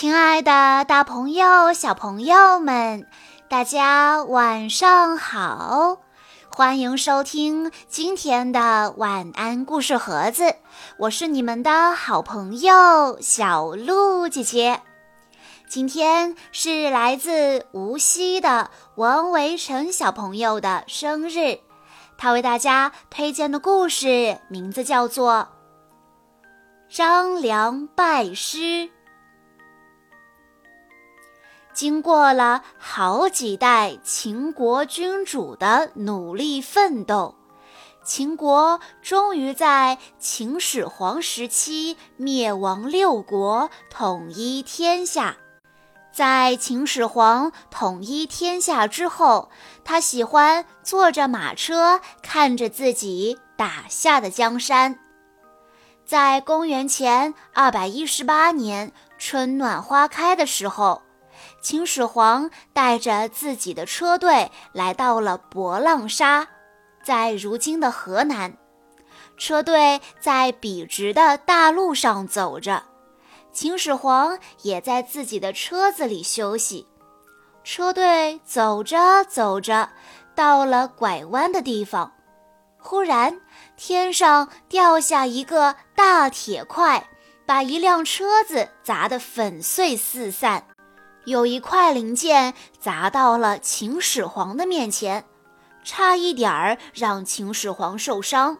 亲爱的，大朋友、小朋友们，大家晚上好！欢迎收听今天的晚安故事盒子，我是你们的好朋友小鹿姐姐。今天是来自无锡的王维成小朋友的生日，他为大家推荐的故事名字叫做《张良拜师》。经过了好几代秦国君主的努力奋斗，秦国终于在秦始皇时期灭亡六国，统一天下。在秦始皇统一天下之后，他喜欢坐着马车，看着自己打下的江山。在公元前二百一十八年春暖花开的时候。秦始皇带着自己的车队来到了博浪沙，在如今的河南。车队在笔直的大路上走着，秦始皇也在自己的车子里休息。车队走着走着，到了拐弯的地方，忽然天上掉下一个大铁块，把一辆车子砸得粉碎四散。有一块零件砸到了秦始皇的面前，差一点儿让秦始皇受伤。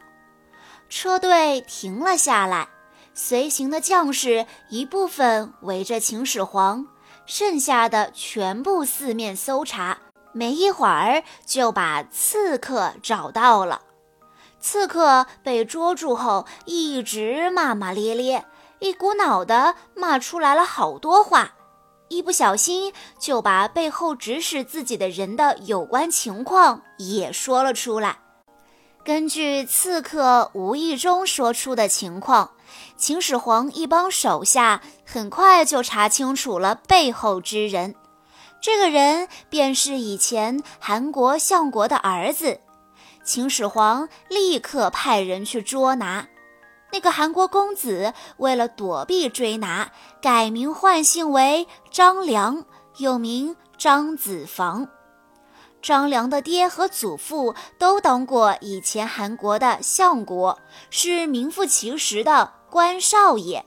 车队停了下来，随行的将士一部分围着秦始皇，剩下的全部四面搜查。没一会儿就把刺客找到了。刺客被捉住后，一直骂骂咧咧，一股脑的骂出来了好多话。一不小心就把背后指使自己的人的有关情况也说了出来。根据刺客无意中说出的情况，秦始皇一帮手下很快就查清楚了背后之人。这个人便是以前韩国相国的儿子。秦始皇立刻派人去捉拿。那个韩国公子为了躲避追拿，改名换姓为张良，又名张子房。张良的爹和祖父都当过以前韩国的相国，是名副其实的官少爷。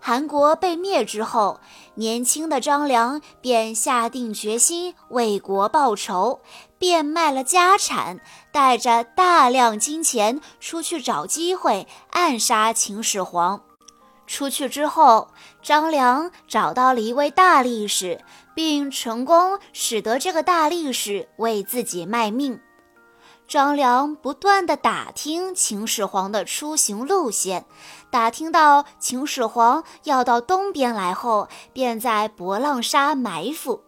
韩国被灭之后，年轻的张良便下定决心为国报仇，变卖了家产，带着大量金钱出去找机会暗杀秦始皇。出去之后，张良找到了一位大力士，并成功使得这个大力士为自己卖命。张良不断地打听秦始皇的出行路线，打听到秦始皇要到东边来后，便在博浪沙埋伏。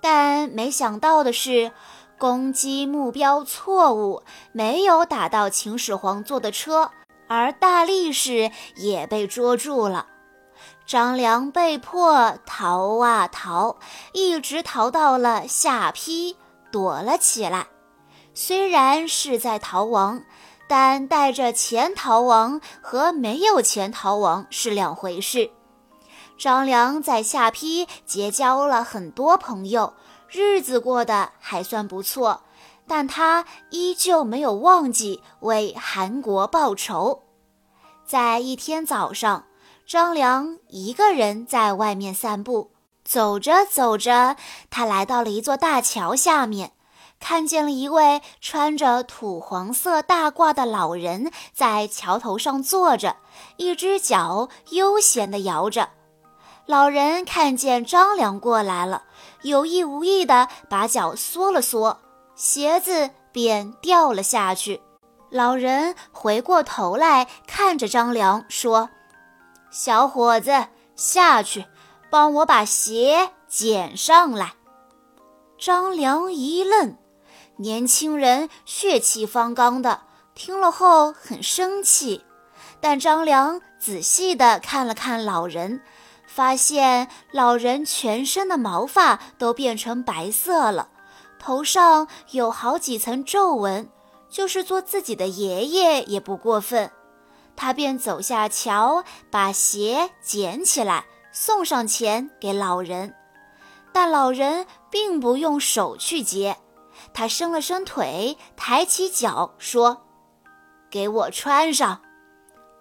但没想到的是，攻击目标错误，没有打到秦始皇坐的车，而大力士也被捉住了。张良被迫逃啊逃，一直逃到了下邳，躲了起来。虽然是在逃亡，但带着钱逃亡和没有钱逃亡是两回事。张良在下邳结交了很多朋友，日子过得还算不错，但他依旧没有忘记为韩国报仇。在一天早上，张良一个人在外面散步，走着走着，他来到了一座大桥下面。看见了一位穿着土黄色大褂的老人在桥头上坐着，一只脚悠闲地摇着。老人看见张良过来了，有意无意地把脚缩了缩，鞋子便掉了下去。老人回过头来看着张良说：“小伙子，下去，帮我把鞋捡上来。”张良一愣。年轻人血气方刚的，听了后很生气。但张良仔细地看了看老人，发现老人全身的毛发都变成白色了，头上有好几层皱纹，就是做自己的爷爷也不过分。他便走下桥，把鞋捡起来，送上钱给老人，但老人并不用手去接，他伸了伸腿，抬起脚说：“给我穿上。”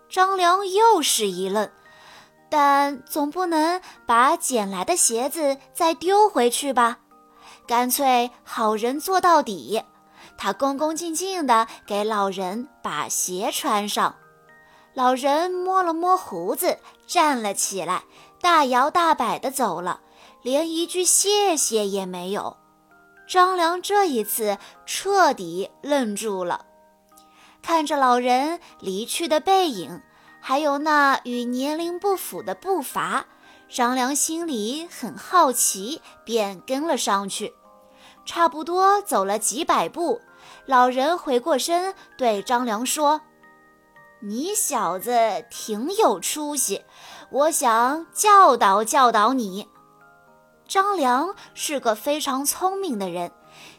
张良又是一愣，但总不能把捡来的鞋子再丢回去吧？干脆好人做到底，他恭恭敬敬地给老人把鞋穿上。老人摸了摸胡子，站了起来，大摇大摆地走了，连一句谢谢也没有。张良这一次彻底愣住了。看着老人离去的背影，还有那与年龄不符的步伐，张良心里很好奇，便跟了上去。差不多走了几百步，老人回过身对张良说：“你小子挺有出息，我想教导教导你。”张良是个非常聪明的人。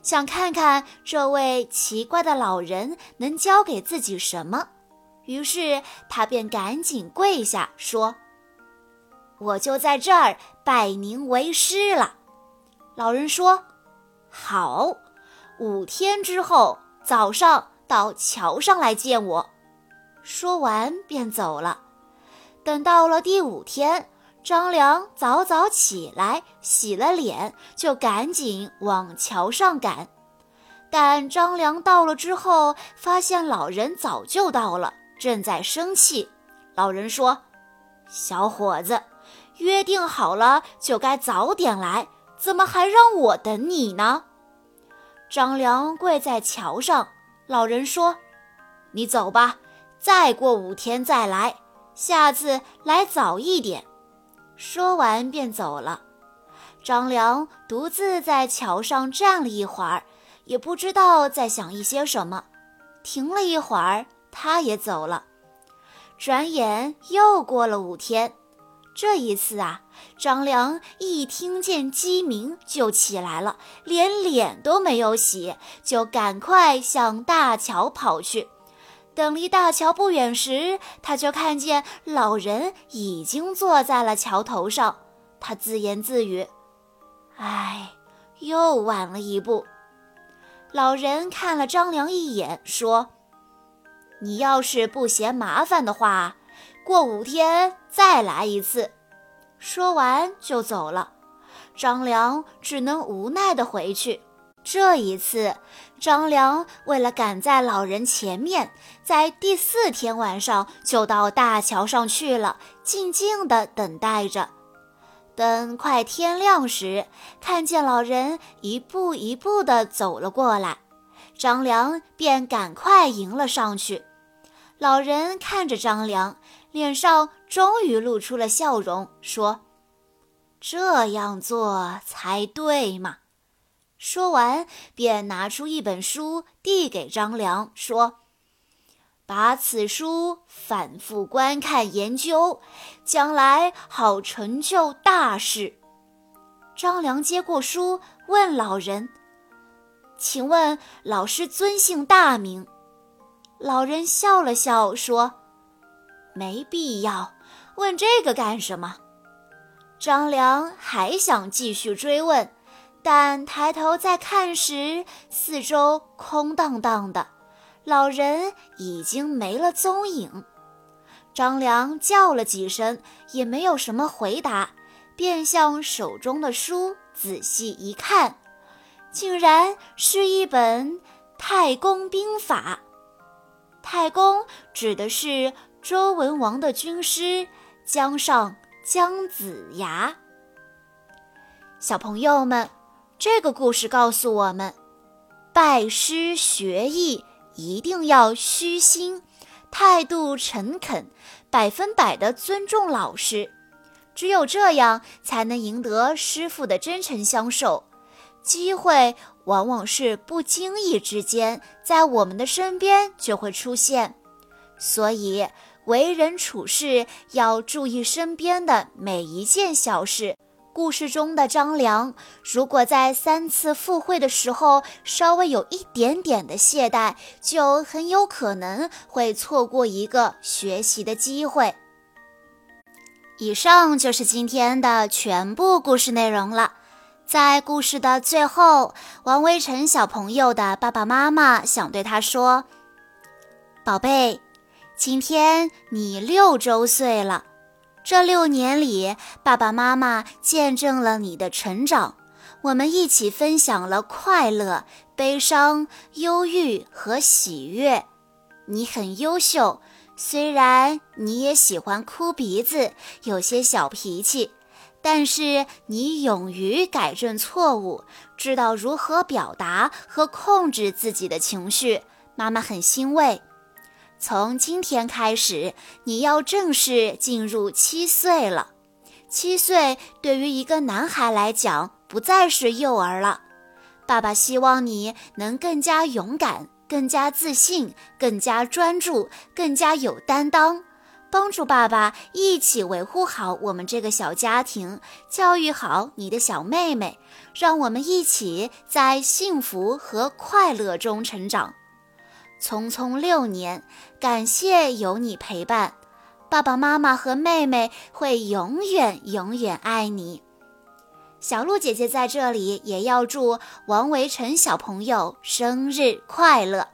想看看这位奇怪的老人能教给自己什么，于是他便赶紧跪下说：“我就在这儿拜您为师了。”老人说：“好，五天之后早上到桥上来见我。”说完便走了。等到了第五天。张良早早起来，洗了脸，就赶紧往桥上赶。但张良到了之后，发现老人早就到了，正在生气。老人说：“小伙子，约定好了就该早点来，怎么还让我等你呢？”张良跪在桥上，老人说：“你走吧，再过五天再来，下次来早一点。”说完便走了。张良独自在桥上站了一会儿，也不知道在想一些什么。停了一会儿，他也走了。转眼又过了五天，这一次啊，张良一听见鸡鸣就起来了，连脸都没有洗，就赶快向大桥跑去。等离大桥不远时，他就看见老人已经坐在了桥头上。他自言自语：“唉，又晚了一步。”老人看了张良一眼，说：“你要是不嫌麻烦的话，过五天再来一次。”说完就走了。张良只能无奈地回去。这一次，张良为了赶在老人前面，在第四天晚上就到大桥上去了，静静地等待着。等快天亮时，看见老人一步一步地走了过来，张良便赶快迎了上去。老人看着张良，脸上终于露出了笑容，说：“这样做才对嘛。”说完，便拿出一本书递给张良，说：“把此书反复观看研究，将来好成就大事。”张良接过书，问老人：“请问老师尊姓大名？”老人笑了笑说：“没必要，问这个干什么？”张良还想继续追问。但抬头再看时，四周空荡荡的，老人已经没了踪影。张良叫了几声，也没有什么回答，便向手中的书仔细一看，竟然是一本《太公兵法》。太公指的是周文王的军师姜尚姜子牙。小朋友们。这个故事告诉我们，拜师学艺一定要虚心，态度诚恳，百分百的尊重老师。只有这样，才能赢得师傅的真诚相授。机会往往是不经意之间，在我们的身边就会出现。所以，为人处事要注意身边的每一件小事。故事中的张良，如果在三次赴会的时候稍微有一点点的懈怠，就很有可能会错过一个学习的机会。以上就是今天的全部故事内容了。在故事的最后，王微晨小朋友的爸爸妈妈想对他说：“宝贝，今天你六周岁了。这六年里，爸爸妈妈见证了你的成长，我们一起分享了快乐、悲伤、忧郁和喜悦。你很优秀。”虽然你也喜欢哭鼻子，有些小脾气，但是你勇于改正错误，知道如何表达和控制自己的情绪，妈妈很欣慰。从今天开始，你要正式进入七岁了。七岁对于一个男孩来讲，不再是幼儿了。爸爸希望你能更加勇敢。更加自信，更加专注，更加有担当，帮助爸爸一起维护好我们这个小家庭，教育好你的小妹妹，让我们一起在幸福和快乐中成长。匆匆六年，感谢有你陪伴，爸爸妈妈和妹妹会永远永远爱你。小鹿姐姐在这里也要祝王维辰小朋友生日快乐！